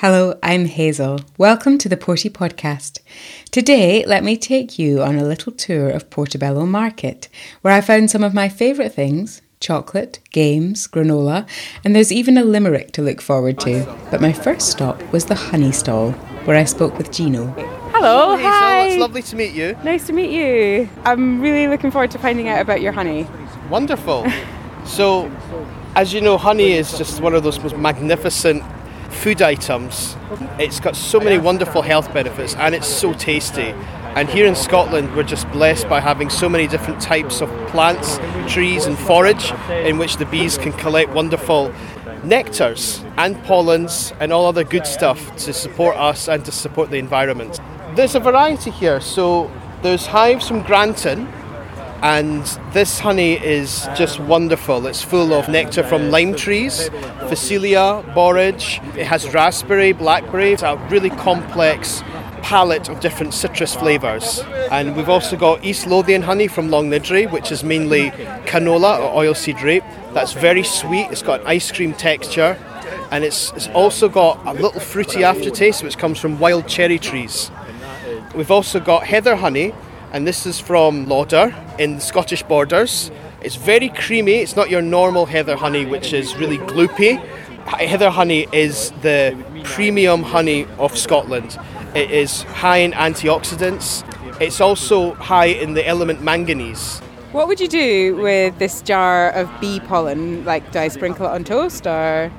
Hello, I'm Hazel. Welcome to the Porty Podcast. Today, let me take you on a little tour of Portobello Market, where I found some of my favourite things chocolate, games, granola, and there's even a limerick to look forward to. But my first stop was the honey stall, where I spoke with Gino. Hello, Hazel, hi. it's lovely to meet you. Nice to meet you. I'm really looking forward to finding out about your honey. Wonderful. so, as you know, honey is just one of those most magnificent food items. It's got so many wonderful health benefits and it's so tasty. And here in Scotland, we're just blessed by having so many different types of plants, trees, and forage in which the bees can collect wonderful nectars and pollens and all other good stuff to support us and to support the environment. There's a variety here. So, there's hives from Granton, and this honey is just wonderful. It's full of nectar from lime trees, Phacelia, borage. It has raspberry, blackberry. It's a really complex palette of different citrus flavours. And we've also got East Lothian honey from Longniddry, which is mainly canola or oilseed rape. That's very sweet. It's got an ice cream texture. And it's, it's also got a little fruity aftertaste, which comes from wild cherry trees. We've also got heather honey, and this is from Lauder in the Scottish borders. It's very creamy. It's not your normal heather honey, which is really gloopy. Heather honey is the premium honey of Scotland. It is high in antioxidants. It's also high in the element manganese. What would you do with this jar of bee pollen? Like, do I sprinkle it on toast or?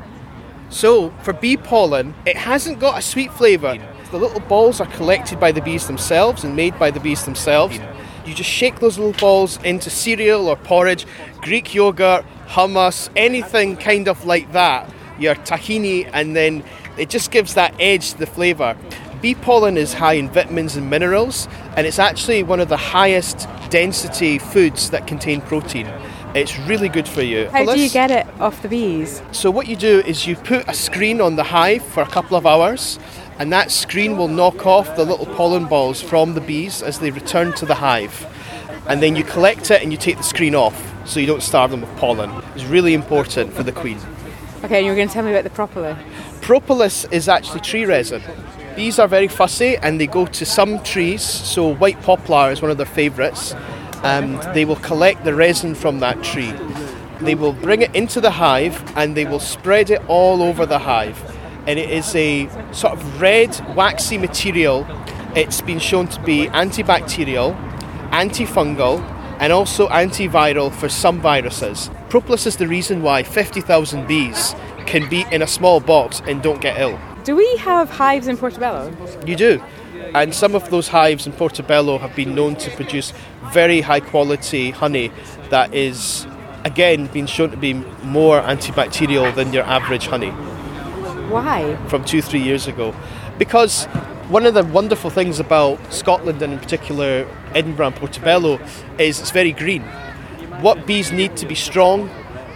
So, for bee pollen, it hasn't got a sweet flavour. The little balls are collected by the bees themselves and made by the bees themselves. You just shake those little balls into cereal or porridge, Greek yogurt, hummus, anything kind of like that. Your tahini, and then it just gives that edge to the flavour. Bee pollen is high in vitamins and minerals, and it's actually one of the highest density foods that contain protein. It's really good for you. How do you get it off the bees? so what you do is you put a screen on the hive for a couple of hours, and that screen will knock off the little pollen balls from the bees as they return to the hive. And then you collect it and you take the screen off so you don't starve them with pollen. It's really important for the queen. Okay, and you were going to tell me about the propolis. Propolis is actually tree resin. Bees are very fussy and they go to some trees, so white poplar is one of their favourites. and they will collect the resin from that tree. They will bring it into the hive and they will spread it all over the hive. And it is a sort of red, waxy material. It's been shown to be antibacterial, antifungal, and also antiviral for some viruses. Propolis is the reason why 50,000 bees can be in a small box and don't get ill. Do we have hives in Portobello? You do. And some of those hives in Portobello have been known to produce very high quality honey that is, again, been shown to be more antibacterial than your average honey Why? from two, three years ago. Because one of the wonderful things about Scotland and in particular Edinburgh and Portobello is it's very green. What bees need to be strong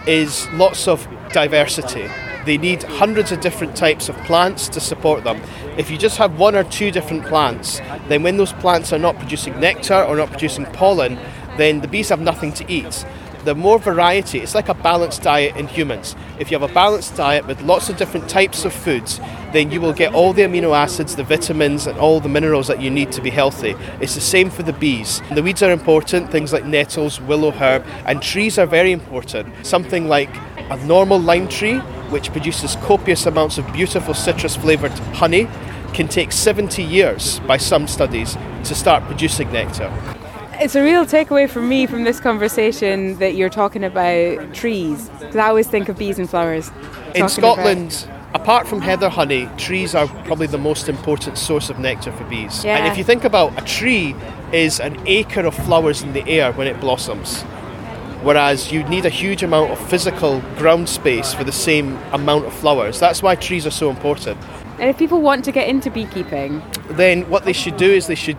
is lots of diversity. They need hundreds of different types of plants to support them. If you just have one or two different plants, then when those plants are not producing nectar or not producing pollen, then the bees have nothing to eat the more variety, it's like a balanced diet in humans. If you have a balanced diet with lots of different types of foods, then you will get all the amino acids, the vitamins, and all the minerals that you need to be healthy. It's the same for the bees. The weeds are important, things like nettles, willow herb, and trees are very important. Something like a normal lime tree, which produces copious amounts of beautiful citrus flavoured honey, can take 70 years by some studies to start producing nectar. It's a real takeaway for me from this conversation that you're talking about trees. Because I always think of bees and flowers. In Scotland, apart from heather honey, trees are probably the most important source of nectar for bees. Yeah. And if you think about a tree is an acre of flowers in the air when it blossoms. Whereas you'd need a huge amount of physical ground space for the same amount of flowers. That's why trees are so important. And if people want to get into beekeeping, Then what they should do is they should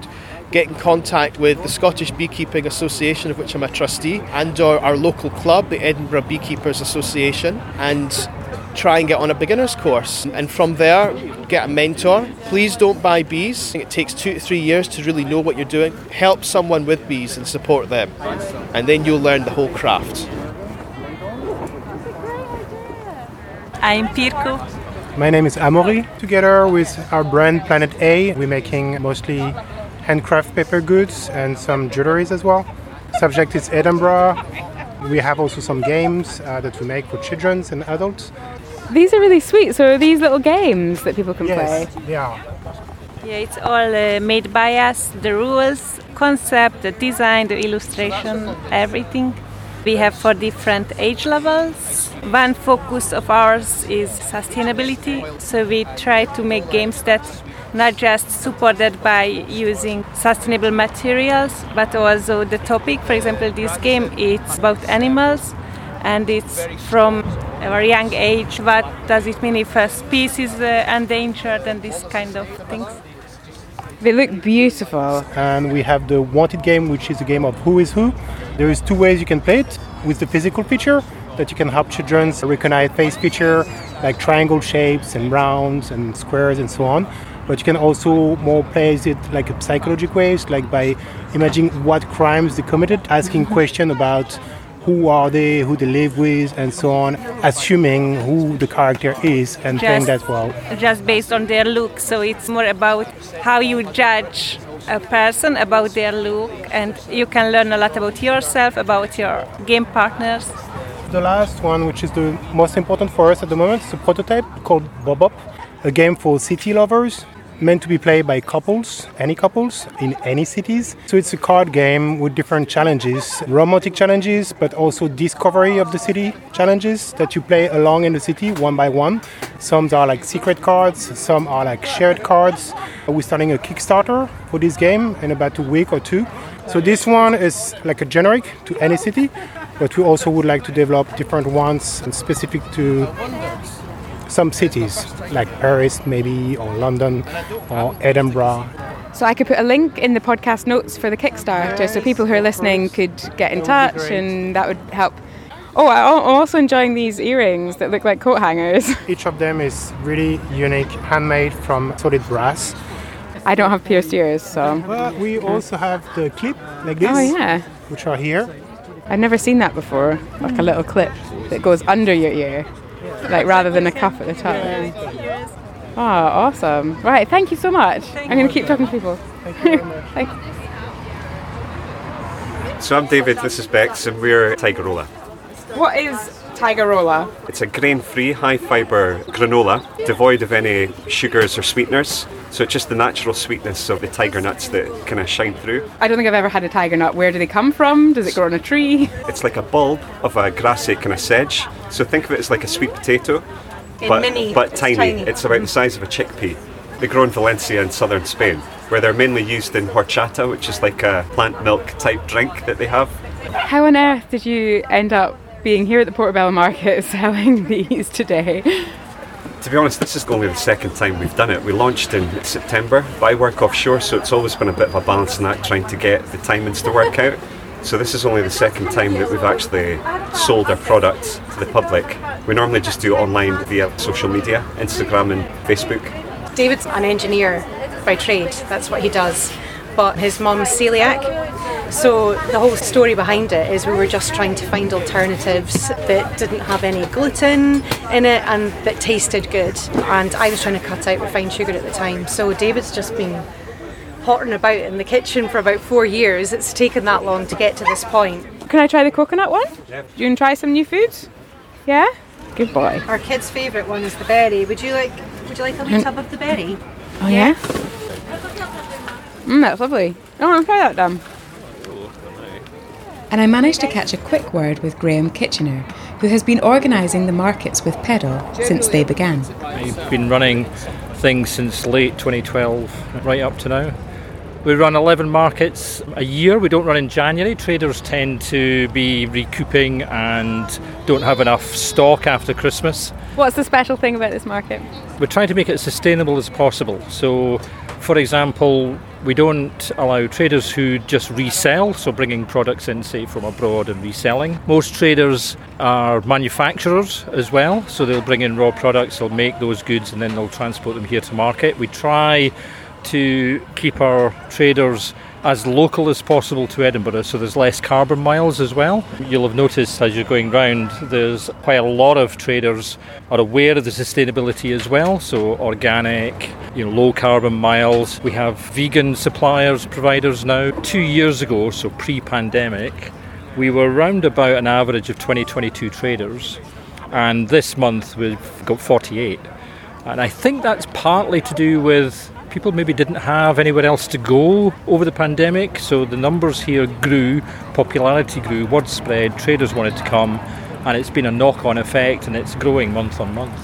get in contact with the Scottish Beekeeping Association, of which I'm a trustee, and or our local club, the Edinburgh Beekeepers Association, and try and get on a beginner's course. And from there, get a mentor. Please don't buy bees. It takes two to three years to really know what you're doing. Help someone with bees and support them. And then you'll learn the whole craft. I'm Pirko. My name is Amaury. Together with our brand Planet A, we're making mostly handcraft paper goods and some jewelries as well. Subject is Edinburgh. We have also some games uh, that we make for children and adults. These are really sweet. So are these little games that people can Yes, play? yeah. Yeah, it's all uh, made by us. The rules, concept, the design, the illustration, everything. We have for different age levels. One focus of ours is sustainability. So we try to make games that not just supported by using sustainable materials, but also the topic. For example, this game it's about animals, and it's from a very young age. What does it mean if a species is uh, endangered and this kind of things? They look beautiful. And we have the Wanted game, which is a game of who is who. There is two ways you can play it with the physical feature that you can help children recognize face feature like triangle shapes and rounds and squares and so on. But you can also more play it like a psychological ways, like by imagining what crimes they committed, asking mm-hmm. questions about who are they, who they live with, and so on, assuming who the character is and playing Just- that well. Just based on their look. So it's more about how you judge a person about their look, and you can learn a lot about yourself, about your game partners. The last one, which is the most important for us at the moment, is a prototype called Bob Up, a game for city lovers, meant to be played by couples, any couples, in any cities. So it's a card game with different challenges, romantic challenges, but also discovery of the city challenges that you play along in the city one by one. Some are like secret cards, some are like shared cards. We're starting a Kickstarter for this game in about a week or two. So this one is like a generic to any city, but we also would like to develop different ones specific to some cities, like Paris maybe, or London, or Edinburgh. So I could put a link in the podcast notes for the Kickstarter so people who are listening could get in touch and that would help. Oh, I- I'm also enjoying these earrings that look like coat hangers. Each of them is really unique, handmade from solid brass. I don't have pierced ears, so. But we also have the clip like oh, this, Oh, yeah. which are here. I've never seen that before. Like a little clip that goes under your ear, like rather than a cuff at the top. Oh, awesome. Right, thank you so much. I'm going to keep talking to people. Thanks. So I'm David, this is Bex, and we're Tigerola. What is Tigerola? It's a grain-free, high-fibre granola, devoid of any sugars or sweeteners. So it's just the natural sweetness of the tiger nuts that kind of shine through. I don't think I've ever had a tiger nut. Where do they come from? Does it grow on a tree? It's like a bulb of a grassy kind of sedge. So think of it as like a sweet potato, but, mini, but it's tiny. tiny. It's about the size of a chickpea. They grow in Valencia in southern Spain, where they're mainly used in horchata, which is like a plant milk type drink that they have. How on earth did you end up being here at the Portobello Market selling these today? To be honest, this is only the second time we've done it. We launched in September, but I work offshore, so it's always been a bit of a balancing act trying to get the timings to work out. So this is only the second time that we've actually sold our product to the public. We normally just do it online via social media, Instagram and Facebook. David's an engineer by trade, that's what he does. But his mum's celiac. So the whole story behind it is we were just trying to find alternatives that didn't have any gluten in it and that tasted good. And I was trying to cut out refined sugar at the time. So David's just been pottering about in the kitchen for about four years. It's taken that long to get to this point. Can I try the coconut one? Yeah. Do you want to try some new foods? Yeah? Good boy. Our kid's favourite one is the berry. Would you like would you like a wee tub of the berry? Oh, yeah? Mmm, that's lovely. I want to try that, Dan. And I managed to catch a quick word with Graham Kitchener, who has been organising the markets with Pedal since they began. I've been running things since late 2012, right up to now. We run 11 markets a year. We don't run in January. Traders tend to be recouping and don't have enough stock after Christmas. What's the special thing about this market? We're trying to make it as sustainable as possible. So, for example, we don't allow traders who just resell, so bringing products in, say, from abroad and reselling. Most traders are manufacturers as well, so they'll bring in raw products, they'll make those goods, and then they'll transport them here to market. We try to keep our traders as local as possible to Edinburgh, so there's less carbon miles as well. You'll have noticed as you're going round, there's quite a lot of traders are aware of the sustainability as well, so organic, you know, low carbon miles. We have vegan suppliers, providers now. Two years ago, so pre-pandemic, we were around about an average of 20, 22 traders, and this month we've got 48. And I think that's partly to do with people maybe didn't have anywhere else to go over the pandemic, so the numbers here grew, popularity grew, word spread, traders wanted to come, and it's been a knock on effect and it's growing month on month.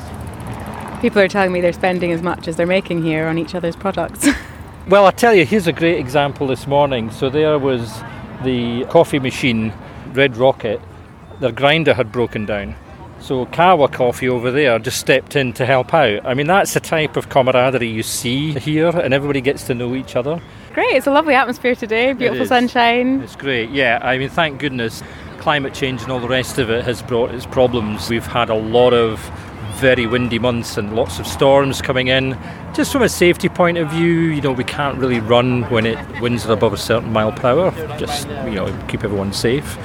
People are telling me they're spending as much as they're making here on each other's products. well, I tell you, here's a great example this morning. So there was the coffee machine, Red Rocket, their grinder had broken down. So Kawa Coffee over there just stepped in to help out. I mean, that's the type of camaraderie you see here, and everybody gets to know each other. Great, it's a lovely atmosphere today, beautiful sunshine. It's great, yeah. I mean, thank goodness climate change and all the rest of it has brought its problems. We've had a lot of very windy months and lots of storms coming in. Just from a safety point of view, you know, we can't really run when it winds are above a certain mile per hour. Just you know, keep everyone safe.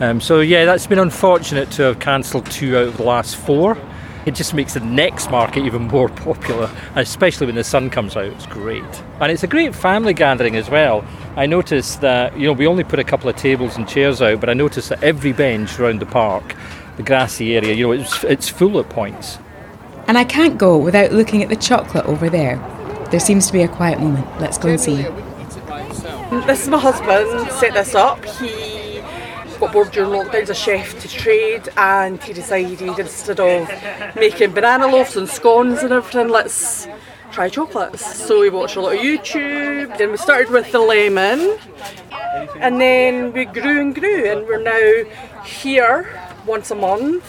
Um, so yeah, that's been unfortunate to have cancelled two out of the last four. It just makes the next market even more popular, especially when the sun comes out. It's great, and it's a great family gathering as well. I noticed that you know we only put a couple of tables and chairs out, but I noticed that every bench around the park, the grassy area, you know, it's it's full at points. And I can't go without looking at the chocolate over there. There seems to be a quiet moment. Let's go and see. This is my husband. Set this up. He got bored during lockdown as a chef to trade and he decided instead of making banana loaves and scones and everything, let's try chocolates. So we watched a lot of YouTube, then we started with the lemon and then we grew and grew and we're now here once a month,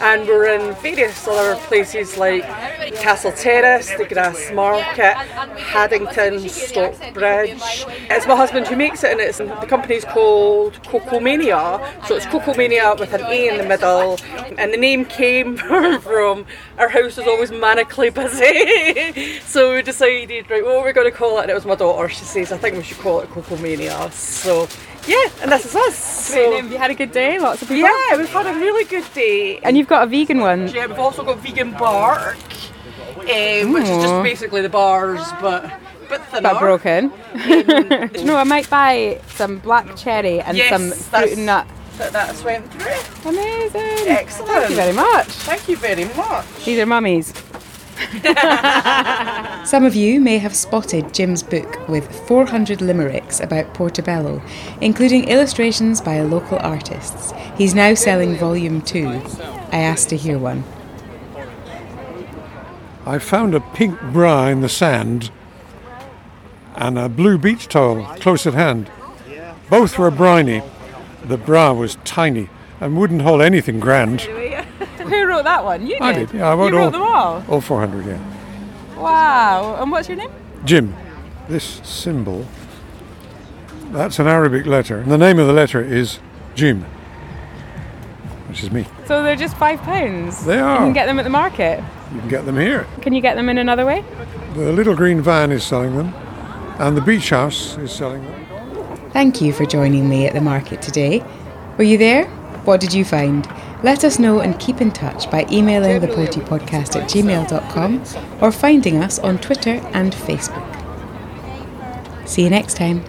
and we're in various other places like Castle Terrace, the Grass Market, Haddington, Stockbridge. It's my husband who makes it, and it's the company's called Cocomania. So it's Cocomania with an A in the middle, and the name came from our house is always manically busy. so we decided, right, what are we going to call it? And it was my daughter. She says, I think we should call it Cocomania. So yeah, and this is us. Great so, you had a good day? Lots of people? Yeah, we've had a really good day. And you've got a vegan one? Yeah, we've also got vegan bark, um, which is just basically the bars, but bit thinner. But broken. Um, know, I might buy some black cherry and yes, some fruit and nut. That, that's went through. Amazing. Excellent. Thank you very much. Thank you very much. These are mummies. Some of you may have spotted Jim's book with 400 limericks about Portobello, including illustrations by local artists. He's now selling volume two. I asked to hear one. I found a pink bra in the sand and a blue beach towel close at hand. Both were briny. The bra was tiny and wouldn't hold anything grand. Who wrote that one? You did. I did. Yeah, I wrote, you wrote all, them all. All 400. Yeah. Wow. And what's your name? Jim. This symbol. That's an Arabic letter, and the name of the letter is Jim, which is me. So they're just five pounds. They are. You can get them at the market. You can get them here. Can you get them in another way? The little green van is selling them, and the beach house is selling them. Thank you for joining me at the market today. Were you there? What did you find? Let us know and keep in touch by emailing the at gmail.com or finding us on Twitter and Facebook. See you next time.